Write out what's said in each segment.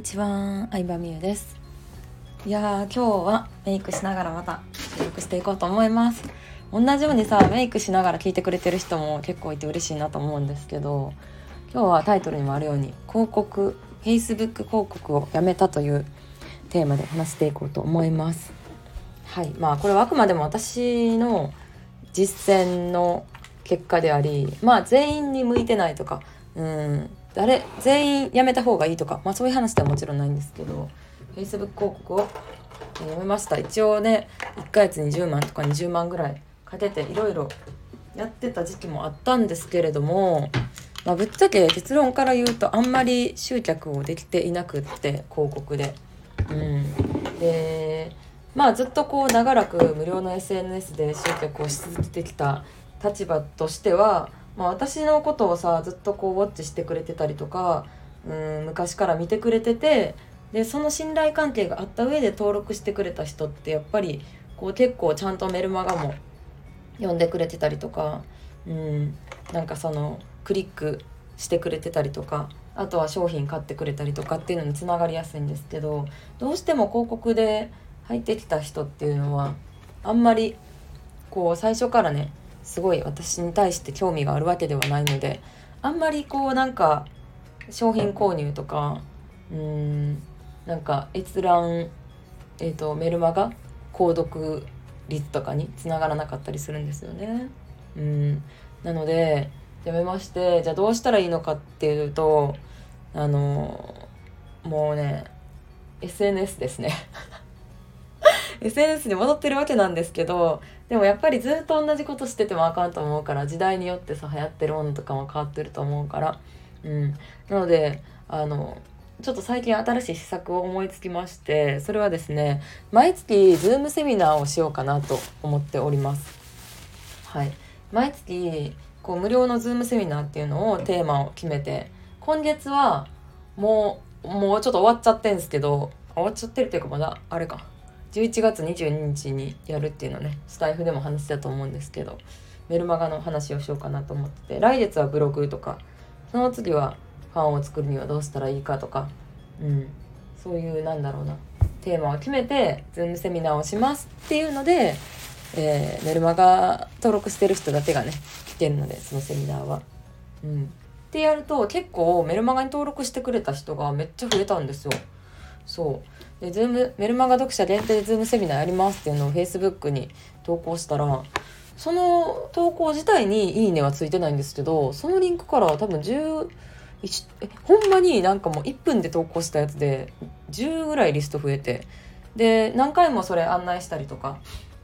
にちは、相葉美優です。いやー、今日はメイクしながらまた収録していこうと思います。同じようにさ、メイクしながら聞いてくれてる人も結構いて嬉しいなと思うんですけど、今日はタイトルにもあるように、広告、Facebook 広告をやめたというテーマで話していこうと思います。はい。まあ、これはあくまでも私の実践の結果であり、まあ、全員に向いてないとか、うん、誰全員やめた方がいいとか、まあ、そういう話ではもちろんないんですけど Facebook 広告をやめました一応ね1ヶ月に10万とか20万ぐらいかけていろいろやってた時期もあったんですけれども、まあ、ぶっちゃけ結論から言うとあんまり集客をできていなくって広告で。うん、でまあずっとこう長らく無料の SNS で集客をし続けてきた立場としてはまあ、私のことをさずっとこうウォッチしてくれてたりとかうん昔から見てくれててでその信頼関係があった上で登録してくれた人ってやっぱりこう結構ちゃんとメルマガも読んでくれてたりとかうんなんかそのクリックしてくれてたりとかあとは商品買ってくれたりとかっていうのにつながりやすいんですけどどうしても広告で入ってきた人っていうのはあんまりこう最初からねすごい私に対して興味があるわけではないのであんまりこうなんか商品購入とかうーんなんか閲覧、えーと、メルマガ購読率とかにつながらなかったりするんですよね。うんなのでやめましてじゃあどうしたらいいのかっていうとあのもうね SNS ですね SNS に戻ってるわけなんですけどでもやっぱりずっと同じことしててもあかんと思うから時代によってさ流行ってるものとかも変わってると思うからうん。なのであのちょっと最近新しい施策を思いつきましてそれはですね毎月 Zoom セミナーをしようかなと思っております。はい。毎月こう無料の Zoom セミナーっていうのをテーマを決めて今月はもうもうちょっと終わっちゃってんですけど終わっちゃってるっていうかまだあれか。11月22日にやるっていうのねスタイフでも話したと思うんですけどメルマガの話をしようかなと思ってて来月はブログとかその次はファンを作るにはどうしたらいいかとか、うん、そういうなんだろうなテーマを決めてズームセミナーをしますっていうので、えー、メルマガ登録してる人だけがね来てるのでそのセミナーは。うん、ってやると結構メルマガに登録してくれた人がめっちゃ増えたんですよ。そう。でズームメルマガ読者限定でズームセミナーやりますっていうのを Facebook に投稿したらその投稿自体に「いいね」はついてないんですけどそのリンクから多分10えほんまになんかもう1分で投稿したやつで10ぐらいリスト増えてで何回もそれ案内したりとか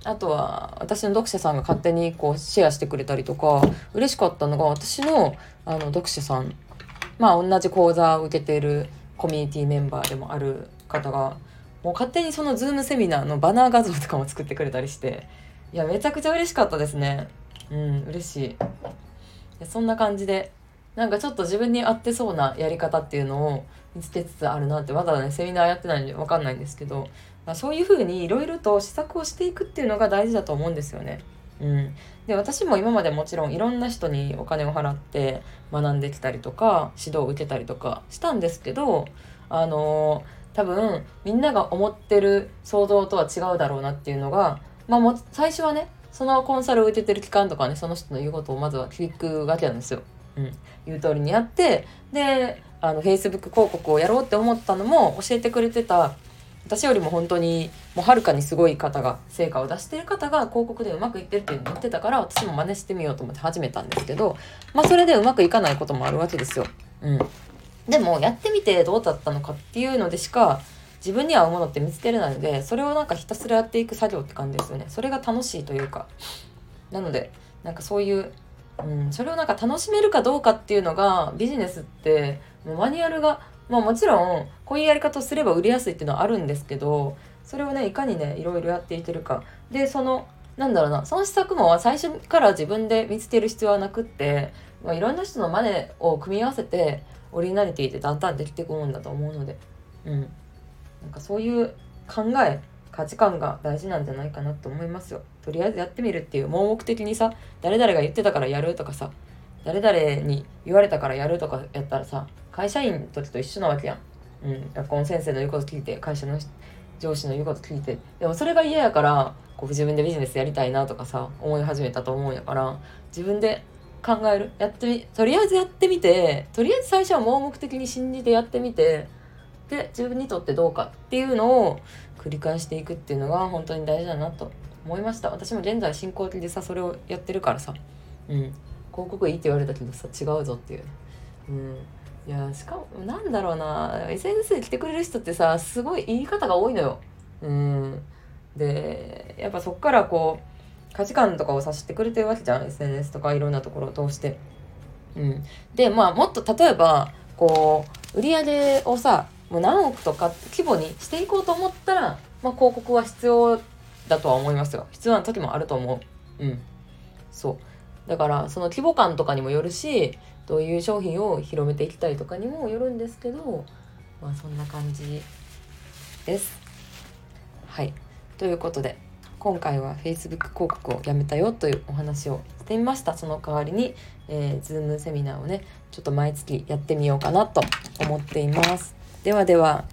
あとは私の読者さんが勝手にこうシェアしてくれたりとか嬉しかったのが私のあの読者さんまあ同じ講座を受けているコミュニティメンバーでもある方がもう勝手にそのズームセミナーのバナー画像とかも作ってくれたりしていやめちゃくちゃ嬉しかったですね。うん嬉しい。そんな感じでなんかちょっと自分に合ってそうなやり方っていうのを見つけつつあるなってまだねセミナーやってないんで分かんないんですけど、まあ、そういうふうにいろいろと施策をしていくっていうのが大事だと思うんですよね。うん、で私も今までもちろんいろんな人にお金を払って学んできたりとか指導を受けたりとかしたんですけどあのー、多分みんなが思ってる想像とは違うだろうなっていうのが、まあ、も最初はねそのコンサルを受けてる期間とかねその人の言うことをまずは聞くわけなんですよ。うん、言う通りにやってであの Facebook 広告をやろうって思ったのも教えてくれてた私よりも本当にもうはるかにすごい方が成果を出してる方が広告でうまくいってるって言ってたから私も真似してみようと思って始めたんですけどまあそれでうまくいかないこともあるわけですよ。うん、でもやってみてどうだったのかっていうのでしか自分に合うものって見つけれないのでそれをなんかひたすらやっていく作業って感じですよね。それが楽しいというかなのでなんかそういううん、それをなんか楽しめるかどうかっていうのがビジネスってもうマニュアルがまあもちろんこういうやり方をすれば売りやすいっていうのはあるんですけどそれをねいかにねいろいろやっていけるかでそのなんだろうなその施策も最初から自分で見つける必要はなくって、まあ、いろんな人のマネを組み合わせてオリジナリティってだんだんできてくもんだと思うのでうん。なんかそういう考え価値観が大事なんじゃないかなと思いますよ。とりあえずやってみるっていう盲目的にさ誰々が言ってたからやるとかさ誰々に言われたからやるとかやったらさ会社員の時と一緒なわけやん。うん。学校の先生の言うこと聞いて会社の上司の言うこと聞いて。でもそれが嫌やからこう自分でビジネスやりたいなとかさ思い始めたと思うんやから自分で考える？やってみとりあえずやってみてとりあえず最初は盲目的に信じてやってみてで自分にとってどうかっていうのを繰り返していくっていうのが本当に大事だなと思いました。私も現在進行形でさそれをやってるからさ。うん。広告いいって言われたけどさ違うぞっていう。うん。いやしかもなんだろうな。SNS で来てくれる人ってさすごい言い方が多いのよ。うん。でやっぱそっからこう価値観とかを察してくれてるわけじゃん SNS とかいろんなところを通して。うん。でまあもっと例えばこう売り上げをさもう何億とか規模にしていこうと思ったら、まあ、広告は必要だとは思いますよ。必要な時もあると思う。うん。そう。だからその規模感とかにもよるしどういう商品を広めていきたいとかにもよるんですけどまあそんな感じです。はい。ということで。今回は Facebook 広告をやめたよというお話をしてみました。その代わりに、えー、Zoom セミナーをねちょっと毎月やってみようかなと思っています。ではでは